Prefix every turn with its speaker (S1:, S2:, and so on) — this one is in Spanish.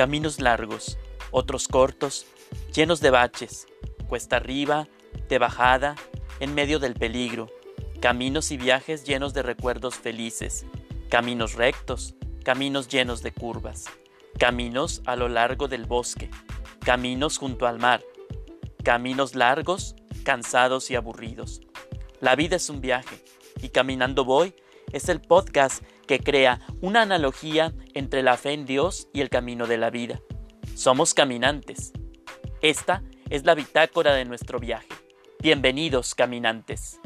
S1: Caminos largos, otros cortos, llenos de baches, cuesta arriba, de bajada, en medio del peligro, caminos y viajes llenos de recuerdos felices, caminos rectos, caminos llenos de curvas, caminos a lo largo del bosque, caminos junto al mar, caminos largos, cansados y aburridos. La vida es un viaje y Caminando Voy es el podcast que crea una analogía entre la fe en Dios y el camino de la vida. Somos caminantes. Esta es la bitácora de nuestro viaje. Bienvenidos caminantes.